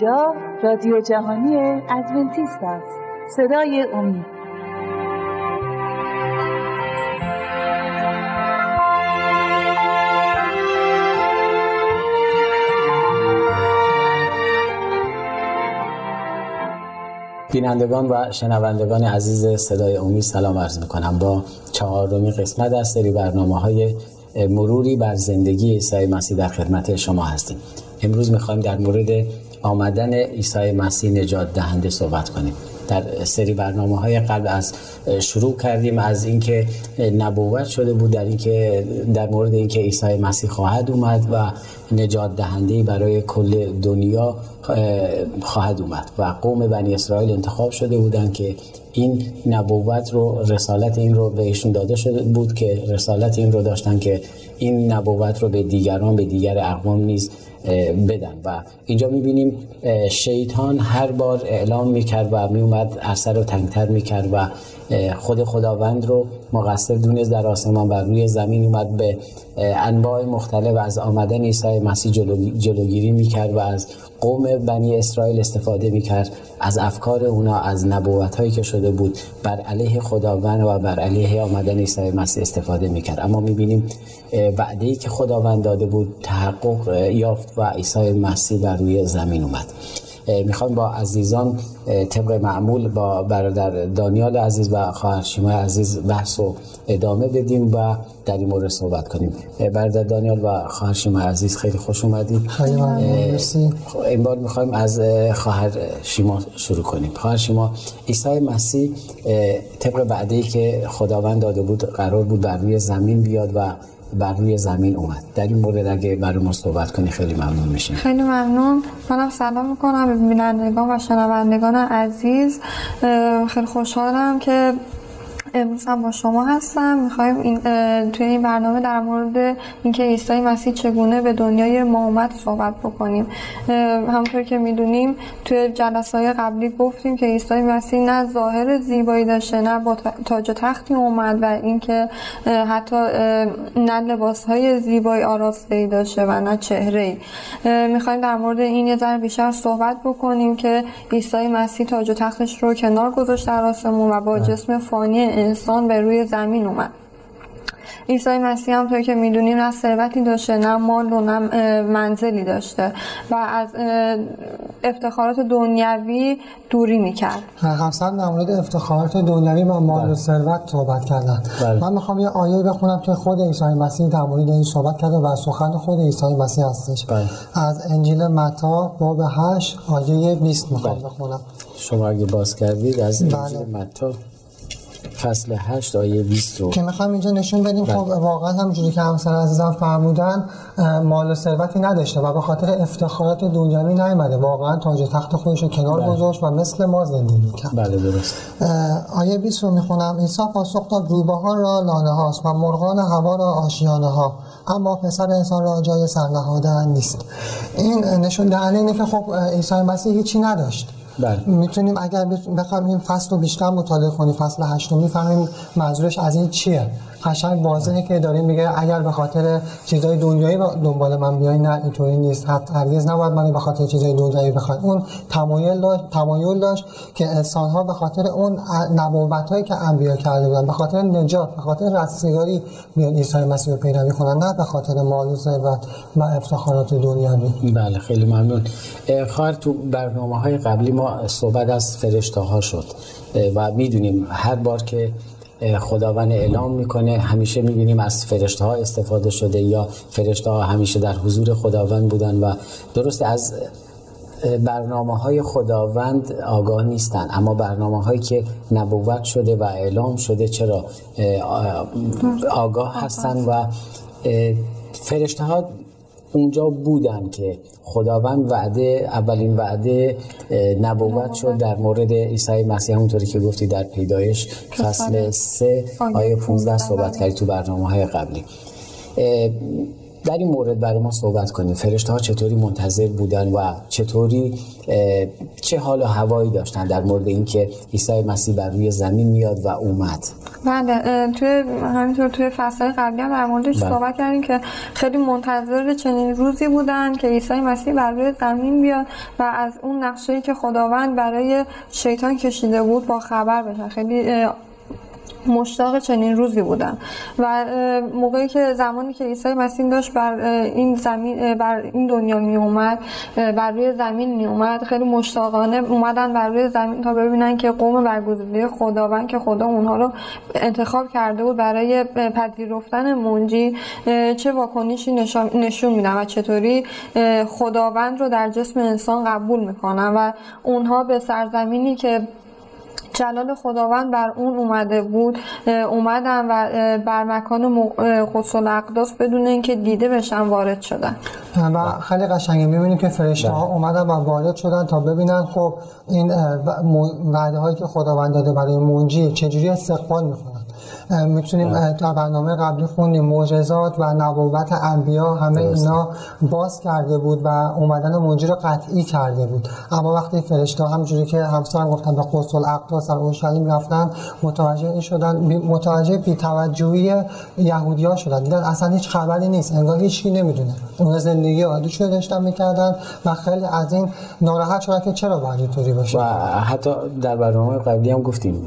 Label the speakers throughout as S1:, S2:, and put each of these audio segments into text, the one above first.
S1: اینجا رادیو جهانی ادونتیست است. صدای امید.
S2: بینندگان و شنوندگان عزیز صدای امید سلام عرض می‌کنم. با چهارمین قسمت از سری برنامه های مروری بر زندگی عیسی مسیح در خدمت شما هستیم. امروز می‌خوایم در مورد آمدن عیسی مسیح نجات دهنده صحبت کنیم. در سری برنامه های قبل از شروع کردیم از اینکه نبوت شده بود در اینکه در مورد اینکه عیسی مسیح خواهد اومد و نجات دهنده برای کل دنیا خواهد اومد و قوم بنی اسرائیل انتخاب شده بودند که این نبوت رو رسالت این رو بهشون داده شده بود که رسالت این رو داشتن که این نبوت رو به دیگران به دیگر اقوام نیز بدن. و اینجا می‌بینیم شیطان هر بار اعلام می‌کرد و میومد اثر رو تنگتر می‌کرد و خود خداوند رو مقصر دونست در آسمان بر روی زمین اومد به انواع مختلف از آمدن عیسی مسیح جلوگیری می‌کرد و از قوم بنی اسرائیل استفاده می‌کرد. از افکار اونا از نبوت هایی که شده بود بر علیه خداوند و بر علیه آمدن عیسی مسیح استفاده می‌کرد. اما می‌بینیم وعده ای که خداوند داده بود تحقق یافت و عیسی مسیح بر روی زمین اومد. می‌خوام با عزیزان طبق معمول با برادر دانیال عزیز و خواهر شیما عزیز بحث و ادامه بدیم و در این مورد صحبت کنیم. برادر دانیال و خواهر شیما عزیز خیلی خوش اومدید. این بار می‌خوایم از خواهر شیما شروع کنیم. خواهر شیما عیسی مسیح طبق وعده که خداوند داده بود قرار بود بر روی زمین بیاد و بر روی زمین اومد. در این مورد اگه برای ما صحبت کنی خیلی ممنون میشیم.
S3: خیلی ممنون. منم سلام می‌کنم بینندگان و شنوندگان عزیز. خیلی خوشحالم که امروز هم با شما هستم. می‌خوایم این توی این برنامه در مورد اینکه عیسی مسیح چگونه به دنیای ما اومد صحبت بکنیم. همونطور که می‌دونیم توی جلسه قبلی گفتیم که عیسی مسیح نه ظاهر زیبایی داشته نه با تاج و تختی اومد و اینکه حتی نه لباس های زیبایی آراسته ای داشته و نه چهره ای می‌خوایم در مورد این یه ذره بیشتر صحبت بکنیم که عیسی مسیح تاج و تختش رو کنار گذاشت در آسمون و با جسم فانی انسان به روی زمین اومد. عیسی مسیح هم که می‌دونیم نه ثروتی داشته نه مال و نه منزلی داشته و از افتخارات دنیوی دوری می‌کرد.
S4: همسر در مورد افتخارات دنیوی و مال و بله. ثروت صحبت کردن. بله. من می‌خوام یه آیه بخونم که خود عیسی مسیح در مورد این صحبت کرده و سخن خود عیسی مسیح هستش. بله. از انجیل متا باب 8 آیه 20 می‌خوام بخونم.
S2: شما اگه باز کردید از انجیل متا فصل 8 آیه 20 رو
S4: که می‌خوام اینجا نشون بدیم خب بله. واقعا همونجوری که همسر عزیزم فرمودن مال و ثروتی نداشته و به خاطر افتخارات دنیوی نیومده. واقعا تاج تخت خودش رو کنار بله. گذاشت و مثل ما زندگی می‌کرد.
S2: بله درست.
S4: آیه 20 رو می‌خونم. عیسی پاسخ داد روبهان را لانه هاست و مرغان هوا را آشیانه ها اما پسر انسان را جای سرنهادن نیست. این نشون دهنده اینه که خب عیسی مسیح هیچی نداشت. بله. می‌تونیم اگر بخوایم این فصل رو بیشتر مطالعه کنیم فصل هشتم می‌فهمیم منظورش از این چیه قشنگ واضحه که داریم میگه اگر به خاطر چیزای دنیایی دنبال من بیای نه اینطوری نیست. حتی هرگز نباید من به خاطر چیزای دنیایی بخواد اون تمایل داشت تمایل داشت که انسان ها به خاطر اون نبوت هایی که انبیا کرده بودن به خاطر نجات به خاطر رستگاری بیان عیسی مسیح رو پیروی کنن نه به خاطر مال و ثروت و افتخارات دنیوی
S2: بله خیلی ممنون. خواهر تو برنامه های قبلی ما صحبت از فرشته ها شد و می‌دونیم هر بار که خداوند اعلام می‌کنه. همیشه می‌بینیم از فرشته ها استفاده شده یا فرشته ها همیشه در حضور خداوند بودن و درست از برنامه های خداوند آگاه نیستن. اما برنامه هایی که نبوت شده و اعلام شده چرا آگاه هستن و فرشته ها اونجا بودن که خداوند وعده اولین وعده نبوت شد در مورد عیسی مسیح همونطوری که گفتی در پیدایش فصل 3 آیه 15 صحبت کردی تو برنامه های قبلی در این مورد برای ما صحبت کنیم. فرشته ها چطوری منتظر بودن و چطوری چه حال و هوایی داشتن در مورد اینکه عیسی مسیح بر روی زمین میاد و اومد؟
S3: بله توی همینطور توی فصل قبلی هم در موردش بله. صحبت کردیم که خیلی منتظر چنین روزی بودن که عیسی مسیح بر روی زمین بیاد و از اون نقشه که خداوند برای شیطان کشیده بود با خبر بشن. خیلی مشتاق چنین روزی بودم و موقعی که زمانی که عیسی مسیح داشت بر این زمین بر این دنیا می اومد بر روی زمین می اومد خیلی مشتاقانه اومدن بر روی زمین تا ببینن که قوم برگزیده خداوند که خدا اونها رو انتخاب کرده بود برای پذیرفتن منجی چه واکنشی نشون میدن و چطوری خداوند رو در جسم انسان قبول می‌کنن و اونها به سرزمینی که جلال خداوند بر اون اومده بود اومدن و بر مکان قدس الاقداس بدون اینکه دیده بشن وارد شدن.
S4: و خیلی قشنگه. می‌بینیم که فرشته ها بله. اومدن و وارد شدن تا ببینن خب این وعده هایی که خداوند داده برای منجی چجوری استقبال می‌کنن. می‌تونیم بله. در برنامه قبلی خوندیم معجزات و نبوت انبیا. همه اینا باز کرده بود و اومدن منجی رو قطعی کرده بود. اما وقتی فرشته همجوری که همسرم گفتن به قدس الاقداس در اورشلیم رفتن متوجه این شدن متوجه بی توجهی یهودیا شدن. دیدن اصلا هیچ خبری نیست. انگار هیچی نمی‌دونه اون زندگی عادی شده داشتن می‌کردن و خیلی از این ناراحت شدن که چرا باید اینطوری باشه؟
S2: و حتی در برنامه قبلی هم گفتیم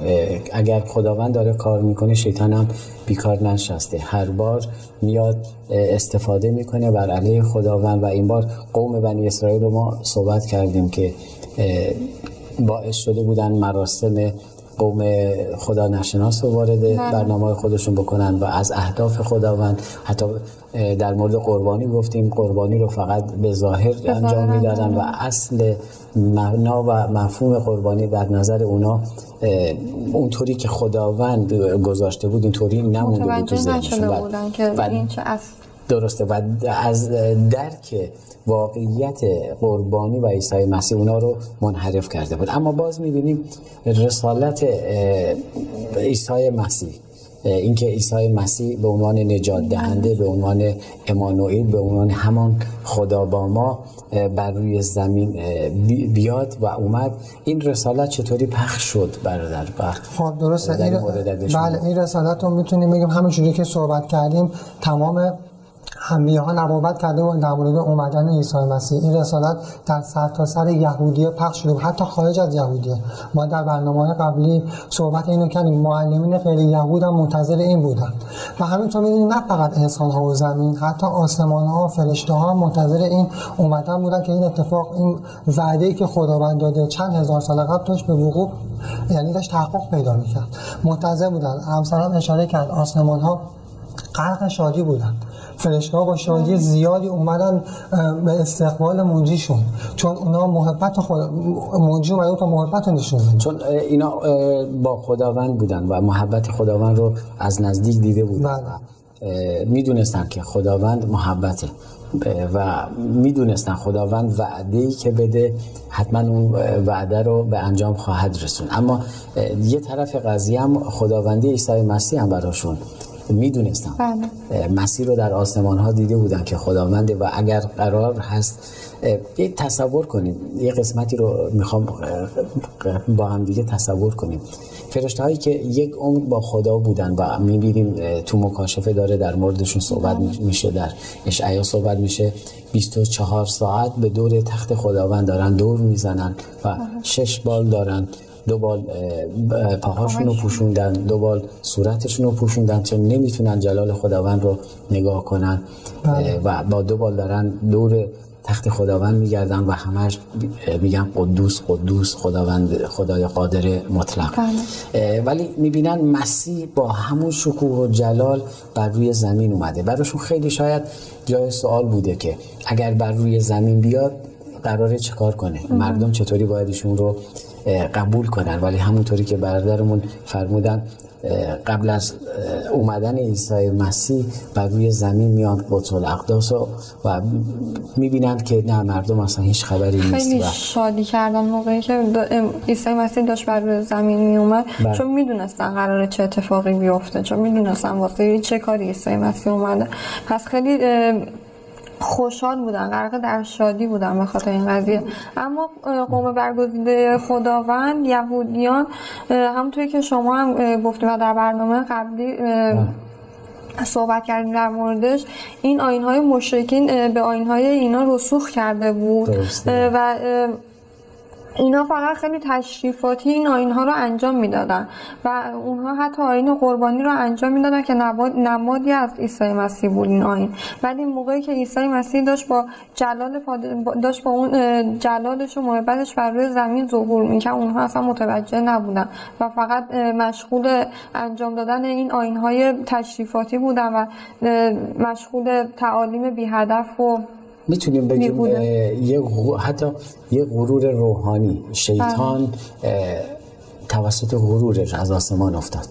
S2: اگر خداوند داره کار می‌کنه شیطان هم بیکار نشسته هر بار میاد استفاده می‌کنه بر علیه خداوند و این بار قوم بنی اسرائیل رو ما صحبت کردیم که باعث شده بودن مراسم قوم خدا نشناس رو وارد بله. برنامه خودشون بکنن و از اهداف خداوند. حتی در مورد قربانی گفتیم. قربانی رو فقط به ظاهر انجام می‌دادن و اصل معنا و مفهوم قربانی در نظر اونا اونطوری که خداوند گذاشته بود اینطوری نمونده بود تو ذهنشون. درسته. و از درک واقعیت قربانی و عیسی مسیح اونا رو منحرف کرده بود. اما باز می‌بینیم رسالت عیسی مسیح اینکه عیسی مسیح به عنوان نجات دهنده به عنوان امانوئیل به عنوان همان خدا با ما بر روی زمین بیاد و اومد. این رسالت چطوری پخش شد برادر
S4: خب درسته. این بله این رسالت رو می‌تونیم بگیم همونجوری که صحبت کردیم تمام انبیا ها نبوت کرده و در مورد اومدن عیسی مسیح. این رسالت در سرتاسر سر یهودیه پخش شده حتی خارج از یهودیه ما در برنامه قبلی صحبت اینو کردیم. معلمین غیر یهود هم منتظر این بودن. و همینطور می‌دونیم نه فقط انسان ها و زمین حتی آسمان ها و فرشته ها منتظر این اومدن بودن که این اتفاق این وعده که خداوند داده چند هزار سال قبل توش به وقوع یعنی داشت تحقق پیدا می‌کرد. منتظر بودن. همسران اشاره کرد آسمان ها غرق شادی بودن. فرشته با شادی زیادی اومدن به استقبال منجیشون چون اونا محبت خود منجی اومده تا محبت نشون
S2: چون اینا با خداوند بودن و محبت خداوند رو از نزدیک دیده بودن. بله. می‌دونستن که خداوند محبته. و می‌دونستن خداوند وعده ای که بده حتما اون وعده رو به انجام خواهد رسون اما یه طرف قضیه هم خداوندی عیسی مسیح هم براشون می‌دونستم بله. مسیر رو در آسمان ها دیده بودن که خداونده و اگر قرار هست یه تصور کنیم یه قسمتی رو می‌خوام با هم دیگه تصور کنیم فرشته هایی که یک عمر با خدا بودن و می‌بینیم تو مکاشفه داره در موردشون صحبت بله. میشه در اشعیا صحبت میشه 24 ساعت به دور تخت خداوند دارن دور می‌زنن و بله. شش بال دارن دو بال پاهاشون رو پوشوندن دو بال صورتشون رو پوشوندن چون نمی‌تونن جلال خداوند رو نگاه کنن. بله. و با دو بال دارن دور تخت خداوند میگردن و همش میگن قدوس قدوس خداوند خدای قادر مطلق. بله. ولی می‌بینن مسیح با همون شکوه و جلال بر روی زمین اومده. براشون خیلی شاید جای سوال بوده که اگر بر روی زمین بیاد قراره چکار کنه؟ مردم چطوری باید ایشون رو قبول کنن. ولی همونطوری که برادرمون فرمودن قبل از اومدن عیسی مسیح بر روی زمین میان قدس الاقداس و, و می‌بینند که نه مردم اصلا هیچ خبری نیست.
S3: خیلی شادی کردن موقعی که عیسی مسیح داشت بر روی زمین میومد بله. چون می‌دونستن قراره چه اتفاقی بیفته چون می‌دونستن واسه چه کاری عیسی مسیح اومده. پس خیلی خوشحال بودن غرق در شادی بودن به خاطر این قضیه. اما قوم برگزیده خداوند یهودیان همونطوری که شما هم گفتیم و در برنامه قبلی صحبت کردیم در موردش. این آین های مشرکین به آین های اینا رسوخ کرده بود. و اینا فقط خیلی تشریفاتی این آین ها رو انجام می‌دادن. و اونها حتی آین قربانی رو انجام می‌دادن که نمادی از عیسی مسیح بود این آین ولی موقعی که عیسی مسیح داشت با جلال داشت با اون جلالش و محبتش بر روی زمین ظهور می‌کرد. اونها اصلا متوجه نبودن و فقط مشغول انجام دادن این آین های تشریفاتی بودن و مشغول تعالیم بی هدف و
S2: می‌تونیم بگیم یه حتی یه غرور روحانی. شیطان توسط غرورش از آسمان افتاد.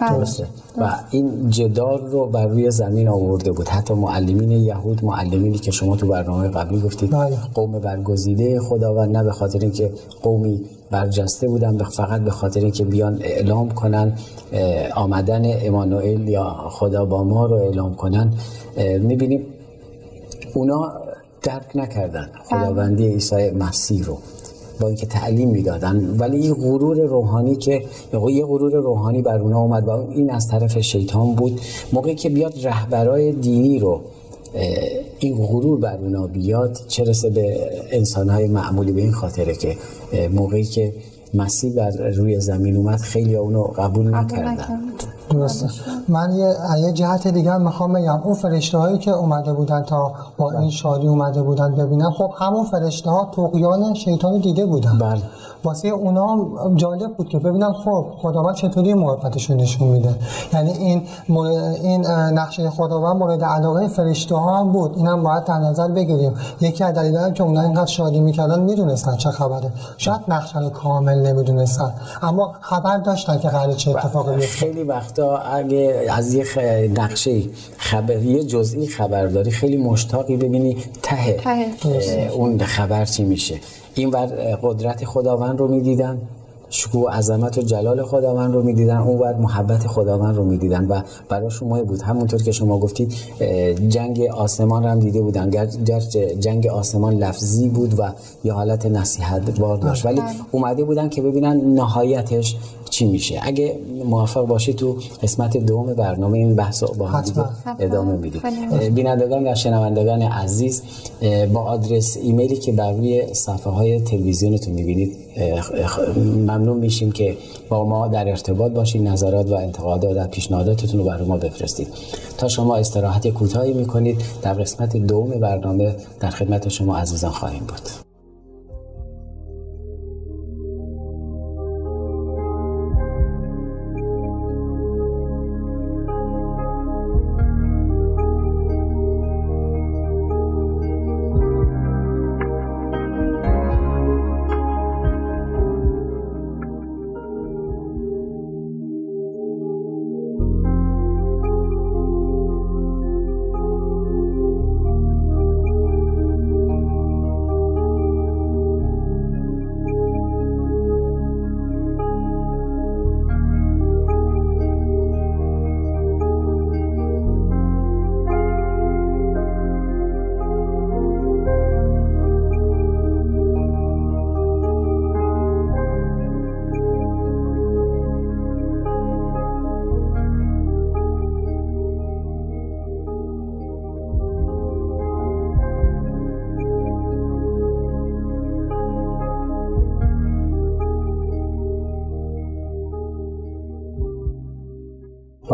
S2: بله. درسته. و این جدال رو بر روی زمین آورده بود. حتی معلمین یهود معلمینی که شما تو برنامه قبلی گفتید بله. قوم برگزیده خداوند نه به خاطر اینکه قومی برجسته بودن فقط به خاطر اینکه بیان اعلام کنن آمدن امانوئل یا خدا با ما رو اعلام کنن. می‌بینیم اونا درک نکردن. خداوندی عیسی مسیح رو با اینکه تعلیم می‌دادن ولی این غرور روحانی که یه غرور روحانی بر اونا اومد و این از طرف شیطان بود موقعی که بیاد رهبرای دینی رو این غرور بر اونا بیاد چه رسه به انسانهای معمولی به این خاطره که موقعی که مسیح بر روی زمین اومد خیلی اونو قبول نکردن.
S4: درسته. من یه, یه جهت دیگه می‌خوام بگم. اون فرشته هایی که اومده بودن تا با این شادی اومده بودن ببینن خب همون فرشته ها تقیان شیطان دیده بودن.
S2: بله.
S4: واسه اونا جالب بود که ببینن خب خداوند چطوری محبتش نشون میده. یعنی این این نقشه خداوند مورد علاقه فرشته ها هم بود. اینم باید در نظر بگیریم. یکی از دلایلی که اونا اینقدر شادی می‌کردن می‌دونستن چه خبره. شاید نقشه کامل نمی‌دونستن. اما خبر داشتن که قرار چه اتفاقی بیفته.
S2: خیلی وقتا اگه از یه نقشه خبری جزئی خبرداری خیلی مشتاقی ببینی ته, ته. اون خبر چی میشه. این بر قدرت خداوند رو می‌دیدن. شکوه عظمت و جلال خداوند رو می‌دیدن. اون بر محبت خداوند رو می‌دیدن و براشون مهم بود. همونطور که شما گفتید جنگ آسمان رو هم دیده بودن. گر جنگ آسمان لفظی بود و یه حالت نصیحت بار داشت. ولی اومده بودن که ببینن نهایتش چی میشه. اگه موفق باشی تو قسمت دوم برنامه این بحث رو با هم ادامه میدیم بینندگان و شنوندگان عزیز با آدرس ایمیلی که بر روی صفحه های تلویزیونتون می‌بینید ممنون میشیم که با ما در ارتباط باشید نظرات و انتقادات و پیشنهاداتتون رو برای ما بفرستید. تا شما استراحت کوتاهی می‌کنید در قسمت دوم برنامه در خدمت شما عزیزان خواهیم بود.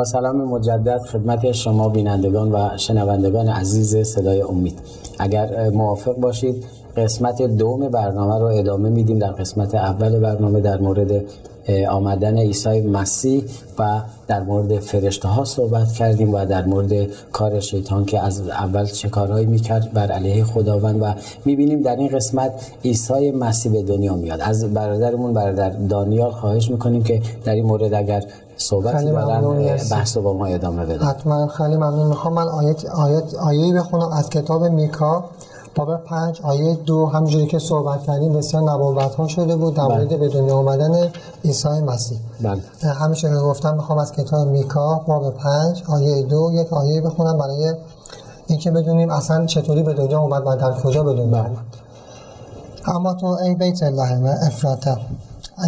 S2: سلام مجدد خدمت شما بینندگان و شنوندگان عزیز صدای امید. اگر موافق باشید قسمت دوم برنامه رو ادامه میدیم در قسمت اول برنامه در مورد آمدن عیسی مسیح و در مورد فرشته ها صحبت کردیم و در مورد کار شیطان که از اول چه کارهایی می‌کرد بر علیه خداوند و می‌بینیم در این قسمت عیسی مسیح به دنیا میاد. از برادرمون برادر دانیال خواهش می‌کنیم که در این مورد اگر
S4: خیلی
S2: دارن. بحث رو با ما ادامه بدن
S4: حتما خیلی ممنون. می‌خوام من آیت آیت آیه‌ای بخونم از کتاب میکا. باب پنج آیه دو. همونجوری که صحبت کردیم بسیار نبوت ها شده بود در مورد به دنیا آمدن عیسی مسیح.
S2: بله.
S4: همیشه که گفتم می‌خوام از کتاب میکا باب پنج آیه دو یک آیه بخونم برای اینکه بدونیم اصلا چطوری به دنیا اومد و در کجا به دنیا اومد. اما تو ای بیت لحم افراتا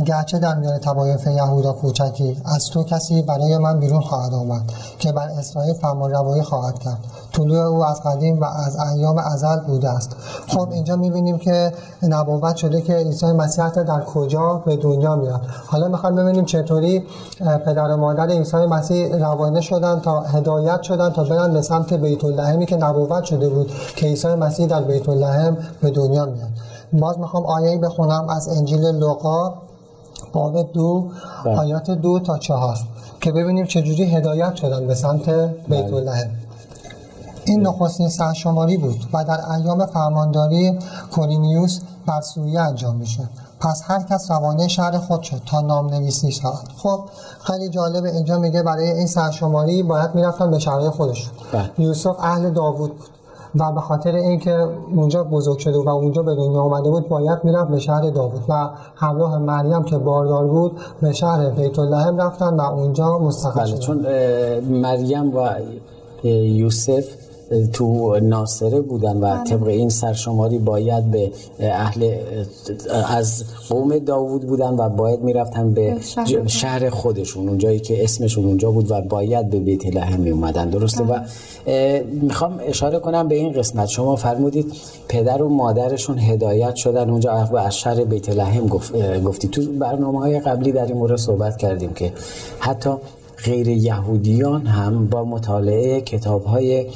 S4: گرچه در میان طوایف یهودا کوچکی از تو کسی برای من بیرون خواهد آمد که بر اسرائیل فرمان روایی خواهد کرد. طلوع او از قدیم و از ایام ازل بوده است. خب اینجا می‌بینیم که نبوت شده که عیسی مسیح در کجا به دنیا میاد. حالا می‌خوایم ببینیم چطوری پدر و مادر عیسی مسیح روانه شدن تا هدایت شدن تا برن به سمت بیت اللحمی که نبوت شده بود که عیسی مسیح در بیت اللحم به دنیا میاد. باز می‌خوام آیه‌ای بخونم از انجیل لوقا باب دو
S2: بله.
S4: آیات دو تا چهار. که ببینیم چجوری هدایت شدن به سمت بیت اللحم این نخستین سرشماری بود و در ایام فرمانداری کورینیوس بر سوریه انجام می‌شد پس هر کس روانه شهر خود شد تا نام نویسی شود. خب خیلی جالبه. اینجا میگه برای این سرشماری باید می‌رفتن به شهرهای خودشون.
S2: بله.
S4: یوسف اهل داوود بود. و به خاطر اینکه اونجا بزرگ شده و اونجا به دنیا آمده بود باید می‌رفت به شهر داوود و همراه مریم که باردار بود به شهر بیت اللحم رفتن و اونجا مستقر
S2: بله
S4: شدن.
S2: چون مریم و یوسف تو ناصره بودن و طبق این سرشماری باید به اه، اهل اه، از قوم داوود بودن و باید می‌رفتن به
S3: شهر
S2: خودشون. اونجایی که اسمشون اونجا بود و باید به بیت لحم می اومدن درسته؟ و اه، می‌خوام اشاره کنم به این قسمت. شما فرمودید پدر و مادرشون هدایت شدن. اونجا و از شهر بیت لحم گفتی. تو برنامه های قبلی در این مورد صحبت کردیم که حتی غیر یهودیان هم با مطالعه کتاب های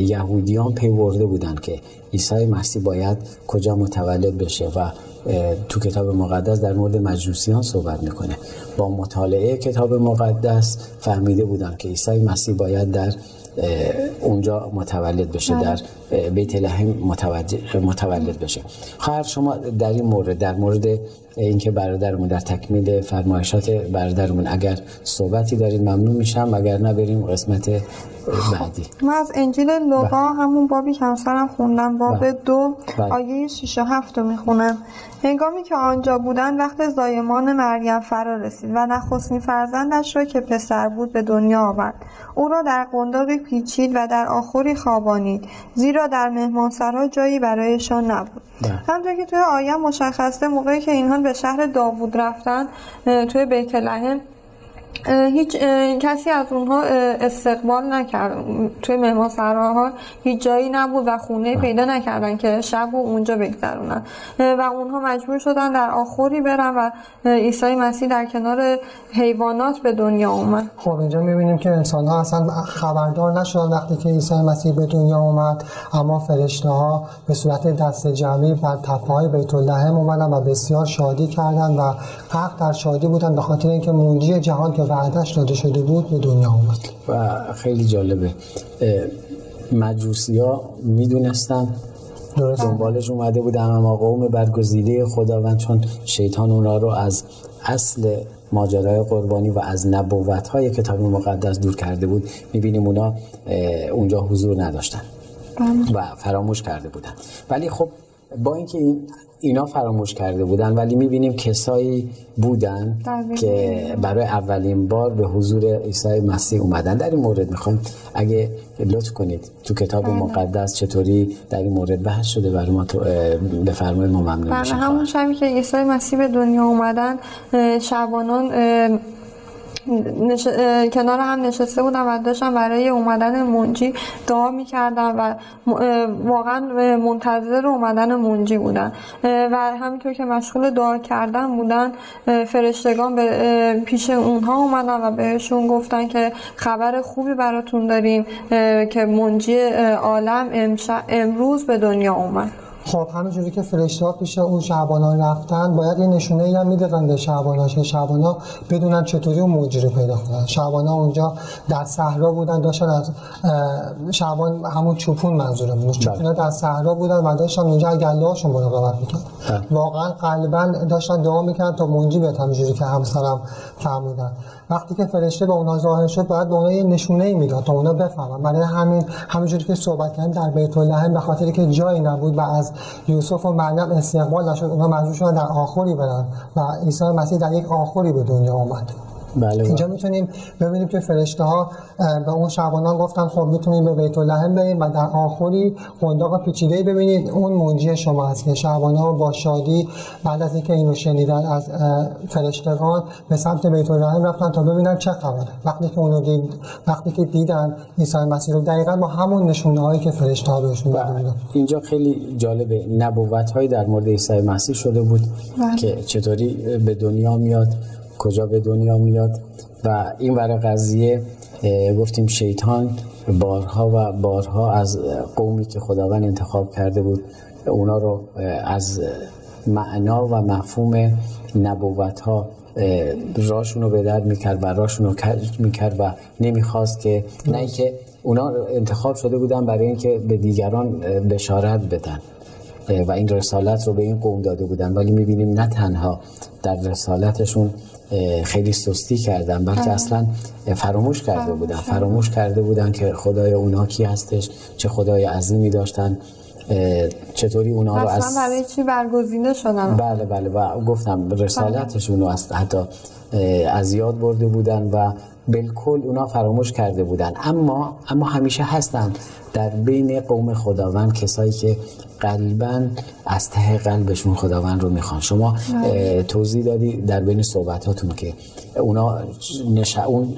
S2: یهودیان پیورده بودند که عیسی مسیح باید کجا متولد بشه و تو کتاب مقدس در مورد مجوسیان صحبت می‌کنه. با مطالعه کتاب مقدس فهمیده بودن که عیسی مسیح باید در اونجا متولد بشه در اه، بیت لحم متوجه- متولد بشه. خواهر شما در این مورد در مورد اینکه برادرمون در تکمیل فرمایشات برادرمون اگر صحبتی دارید ممنون میشم. اگر نه بریم قسمت بعدی.
S3: من از انجیل لوقا همون بابی که همسرم خوندم باب
S2: بله.
S3: دو
S2: بله.
S3: آیه 6 و 7 رو می‌خونم. هنگامی که آنجا بودن وقت زایمان مریم فرا رسید و نخستین فرزندش را که پسر بود به دنیا آورد. او را در قنداقی پیچید و در آخری خوابانید زیرا در مهمانسرا جایی برایشان نبود. همونطور که توی آیه مشخصه موقعی که اینها به شهر داوود رفتن توی بیت لحم هیچ کسی از اونها استقبال نکرد. توی مهمانسراها هیچ جایی نبود و خونه پیدا نکردن که شب و اونجا بگذرونن. و اونها مجبور شدن در آخوری برن و عیسی مسیح در کنار حیوانات به دنیا اومد.
S4: خب اینجا می‌بینیم که انسان ها اصلا خبردار نشدن وقتی که عیسی مسیح به دنیا اومد. اما فرشته ها به صورت دست جمعی بر تپه های بیت اللحم اومدن و بسیار شادی کردن و غرق در شادی بودن به خاطر اینکه منجی جهان که وعدش داده شده بود به دنیا اومد
S2: و خیلی جالبه. مجوسی ها می‌دونستن.
S4: درست.
S2: دنبالش اومده بودن اما قوم برگزیده خداوند چون شیطان اونا رو از اصل ماجرای قربانی و از نبوت های کتاب مقدس دور کرده بود. می‌بینیم اونا اونجا حضور نداشتن و فراموش کرده بودن. ولی خب با اینکه این اینا فراموش کرده بودن ولی می‌بینیم کسایی بودن که برای اولین بار به حضور عیسی مسیح اومدن. در این مورد می‌خوام اگه لطف کنید تو کتاب مقدس چطوری در این مورد بحث شده برای ما تو بفرمایید ما ممنون
S3: بله همون شبی که عیسی مسیح به دنیا اومدن شبانان نش... کنار هم نشسته بودن و داشتن برای اومدن منجی دعا می‌کردن و واقعا منتظر اومدن منجی بودن. و همینطور که مشغول دعا کردن بودن فرشتگان به پیش اونها اومدن و بهشون گفتن که خبر خوبی براتون داریم که منجی عالم امروز به دنیا اومد.
S4: خب همینجوری که فرشته ها پیش اون شعبانان رفتن باید یه نشونه ای هم می‌دادن به شعبانا که شعبانا بدونن چطوری اون موجی رو پیدا کنن. شعبانا اونجا در صحرا بودن داشتن از شعبان همون چوپون منظورم بود. چوپونا در صحرا بودن و داشتن اونجا از گله هاشون مراقبت می‌کردن. واقعا قلبا داشتن دعا می‌کردن تا منجی بیاد همینجوری که همسرم فرمودن. وقتی که فرشته به اونها ظاهر شد باید به اونها یه نشونه ای می‌داد تا اونا بفهمن. برای همین همونجوری که صحبت کردیم در بیت لحم به خاطر که جایی نبود و از یوسف و مریم استقبال نشد اونها مجبور شدن در آخری برن و عیسی مسیح در یک آخری به دنیا آمد.
S2: بله
S4: اینجا می‌تونیم ببینیم که فرشته ها به اون شبانان گفتن خب می‌تونیم به بیت لحم بریم و در آخری قنداق پیچیده ببینید. اون منجی شما هست که شبانان با شادی بعد از اینکه اینو شنیدن از فرشتگان به سمت بیت لحم رفتن تا ببینن چه خبره. وقتی که اونو دید وقتی که دیدن عیسی مسیح رو دقیقا با همون نشونه هایی که فرشته ها بهشون داده بودن
S2: اینجا خیلی جالبه نبوت هایی در مورد عیسی مسیح شده بود
S3: بله.
S2: که چطوری به دنیا میاد. کجا به دنیا میاد. و این ور قضیه گفتیم شیطان بارها و بارها از قومی که خداوند انتخاب کرده بود اونا رو از معنا و مفهوم نبوت ها راشون رو به در می‌کرد و راشون رو کج می‌کرد و نمی‌خواست که نه اینکه اونا انتخاب شده بودن برای اینکه به دیگران بشارت بدن. و این رسالت رو به این قوم داده بودن. ولی می‌بینیم نه تنها در رسالتشون خیلی سستی کردن. بلکه اصلا فراموش کرده بودن فراموش کرده بودن که خدای اونا کی هستش چه خدای عظیمی داشتن. چطوری اونا رو از
S3: برای چی برگزیده شدن؟
S2: بله بله و گفتم رسالتشون رو از حتی از یاد برده بودن و بالکل اونا فراموش کرده بودن. اما اما همیشه هستن در بین قوم خداوند کسایی که قلبا از ته قلبشون خداوند رو می‌خوان. شما اه، توضیح دادی در بین صحبتاتون که اونا نش... اون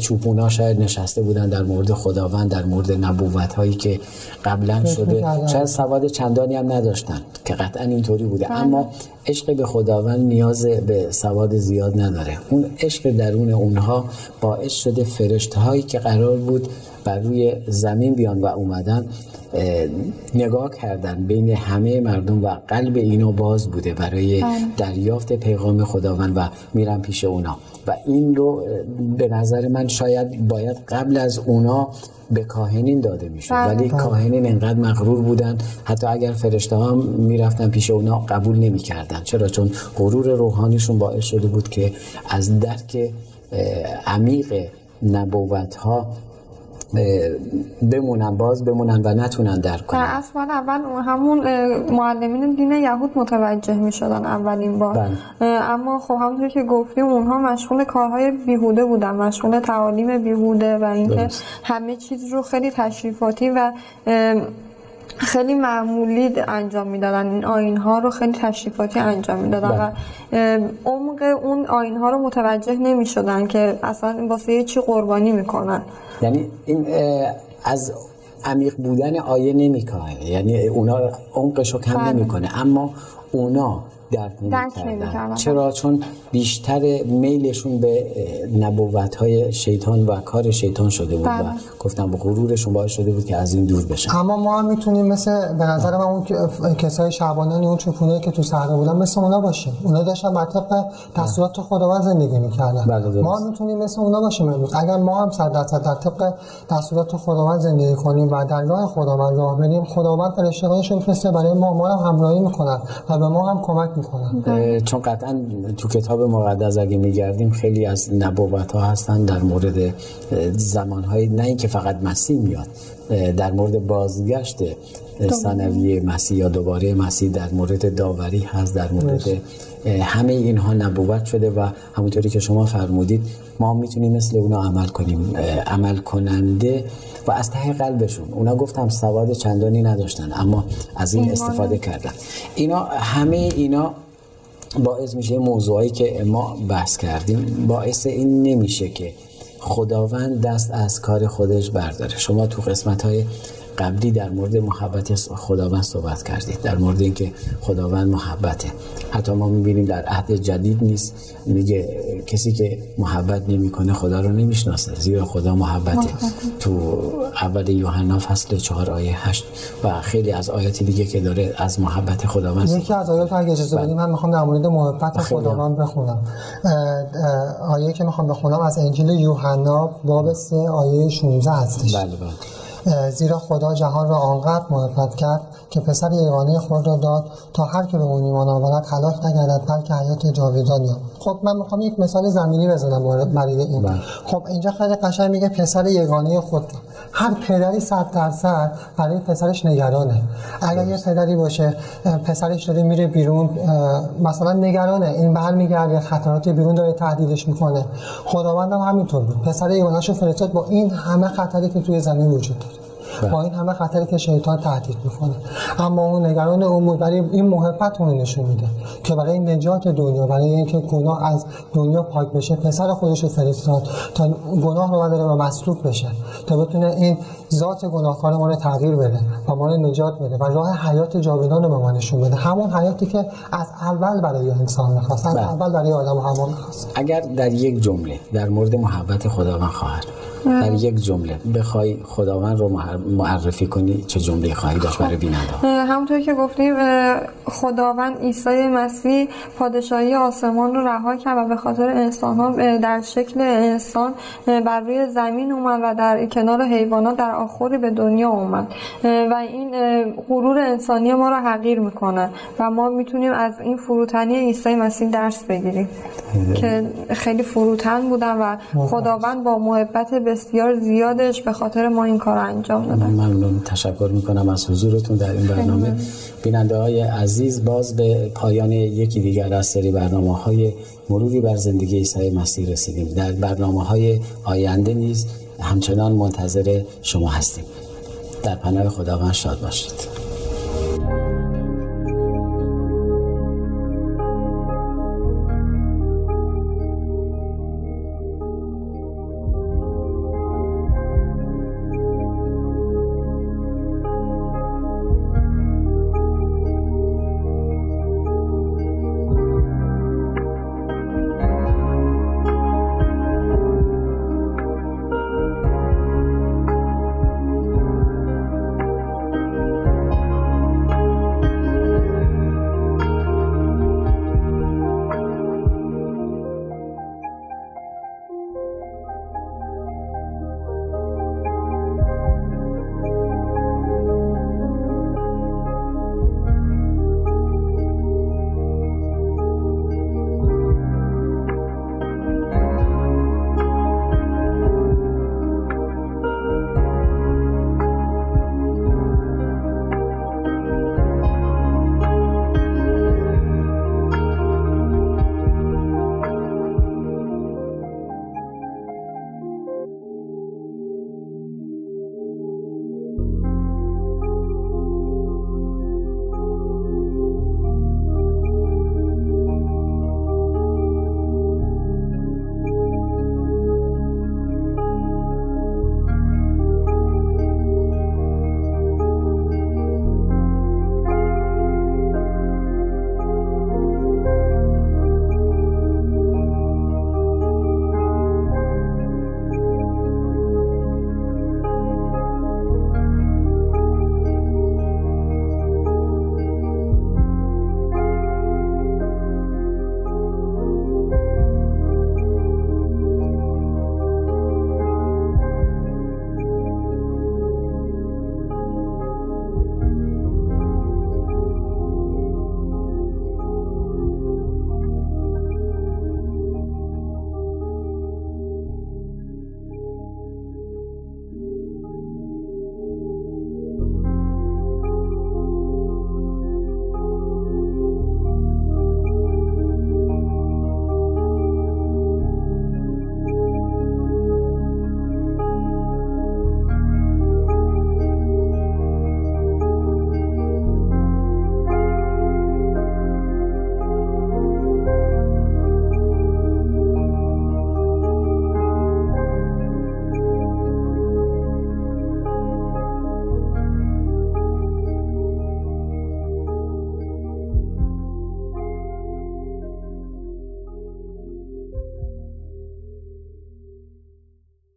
S2: چوپونا شاید نشسته بودن در مورد خداوند در مورد نبوت هایی که قبلا شده. شاید سواد چندانی هم نداشتن که قطعا اینطوری بوده. اما عشق به خداوند نیاز به سواد زیاد نداره. اون عشق درون اونها باعث شده فرشته هایی که قرار بود بر روی زمین بیان و اومدن اه، نگاه کردن بین همه مردم و قلب اینا باز بوده برای دریافت پیغام خداوند و میرن پیش اونا. و این رو به نظر من شاید باید قبل از اونا به کاهنین داده می‌شد.
S3: بله.
S2: ولی کاهنین انقدر مغرور بودن حتی اگر فرشته ها می‌رفتن پیش اونا قبول نمی‌کردن. چرا؟ چون غرور روحانیشون باعث شده بود که از درک عمیق نبوت ها بمونن باز بمونن و نتونن درک
S3: در
S2: کنن
S3: اصل اول همون معلمین دین یهود متوجه می شدن اولین بار
S2: بله.
S3: اما خب همونطور که گفتیم اونها مشغول کارهای بیهوده بودن مشغول تعالیم بیهوده و اینکه. همه چیز رو خیلی تشریفاتی و خیلی معمولی انجام می‌دادن. این آین ها رو خیلی تشریفاتی انجام می‌دادن و اه، عمق اون آین ها رو متوجه نمی شدن که اصلا واسه چی قربانی می‌کنن.
S2: یعنی این از عمیق بودن آیه نمی‌کنه یعنی اونا عمقش رو کم
S3: بله.
S2: نمی‌کنه. اما اونا درک
S3: درک
S2: نمی‌کردن. چرا؟ چون بیشتر میلشون به نبوت های شیطان و کار شیطان شده بود و
S3: بله.
S2: گفتم به غرورشون باعث شده بود که از این دور بشن.
S4: اما ما هم می‌تونیم مثل به نظر من اون کسای شعبانانی اون چوپونه که تو صحرا بودن مثل اونا باشیم. اونا داشتن بر طبق دستورات خداوند زندگی می‌کردن.
S2: بله،.
S4: ما هم می‌تونیم مثل اونا باشیم امروز. اگر ما هم صد درصد در طبق دستورات خداوند زندگی کنیم و در راه خداوند راه بریم خداوند فرشتگانش رو برای ما ما هم همراهی می‌کنن و به ما هم کمک می‌کنن
S2: اه، چون قطعا تو کتاب مقدس اگه میگردیم خیلی از نبوت ها هستن در مورد اه، زمانهای نه اینکه فقط مسیح میاد در مورد بازگشت اه، ثانوی مسیح یا دوباره مسیح در مورد داوری هست در مورد همه اینها نبوت شده و همونطوری که شما فرمودید ما می‌تونیم مثل اونا عمل کنیم عمل کننده و از ته قلبشون. اونا گفتم سواد چندانی نداشتن اما از این استفاده کردن. اینا همه اینا باعث میشه موضوعی که ما بحث کردیم باعث این نمیشه که خداوند دست از کار خودش برداره. شما تو قسمت های قبلی در مورد محبت خداوند صحبت کردید در مورد اینکه خداوند محبته. حتی ما می‌بینیم در عهد جدید نیست میگه کسی که محبت نمی‌کنه خدا رو نمی‌شناسه زیرا خدا محبته. تو اول یوحنا فصل چهار آیه هشت و خیلی از آیاتی دیگه که داره از محبت خداوند
S4: یکی از آیات اگه اجازه بدیم من می‌خوام در مورد محبت خداوند بخونم. آیه که می‌خوام بخونم از انجیل یوحنا باب 3 آیه 16 هستش.
S2: بله بله.
S4: زیرا خدا جهان را آنقدر محبت کرد که پسر یگانه خود را داد تا هر که به اون ایمان آورد هلاک نگردد بلکه حیات جاودان یابد خب من می‌خوام یک مثال زمینی بزنم برای این.
S2: بله.
S4: خب اینجا خیلی قشنگ میگه پسر یگانه خود را. هر پدری صد درصد برای پسرش نگرانه. اگر یه پدری باشه پسرش داره میره بیرون مثلا نگرانه. این برمیگرده خطرات بیرون داره تهدیدش می‌کنه. خداوند هم همینطور بود. پسر یگانه‌شو فرستاد. با این همه خطری که توی زمین وجود داره. با این همه خطری که شیطان تهدید می‌کنه. اما اون نگران اون بود ولی این محبت اون نشون میده که برای نجات دنیا برای اینکه گناه از دنیا پاک بشه پسر خودش رو فرستاد تا گناه رو برداره و مسلوب بشه تا بتونه این ذات گناهکار ما رو تغییر بده و ما رو نجات بده و راه حیات جاودان رو به ما نشون بده. همون حیاتی که از اول برای انسان می‌خواست از
S2: بله.
S4: اول برای آدم و هوا می‌خواست.
S2: اگر در یک جمله در مورد محبت خداوند خواهر در یک جمله. بخوای خداوند رو مع- معرفی کنی چه جمله خواهی داشت برای بیننده؟ ها؟
S3: اه، همونطور که گفتیم خداوند عیسی مسیح پادشاهی آسمان رو رها کرد و به خاطر انسان ها در شکل انسان بر روی زمین اومد و در کنار حیوانات در آخری به دنیا اومد. و این غرور انسانی ما رو حقیر می‌کنه و ما می‌تونیم از این فروتنی عیسی مسیح درس بگیریم که خیلی فروتن بودن و خداوند با محبت بسیار زیادش به خاطر ما این کار انجام دادن.
S2: من ممنون. تشکر می‌کنم از حضورتون در این برنامه. بیننده های عزیز باز به پایان یکی دیگر از سری برنامه های مروری بر زندگی عیسی مسیح رسیدیم. در برنامه های آینده نیز همچنان منتظر شما هستیم. در پناه خداوند شاد باشید.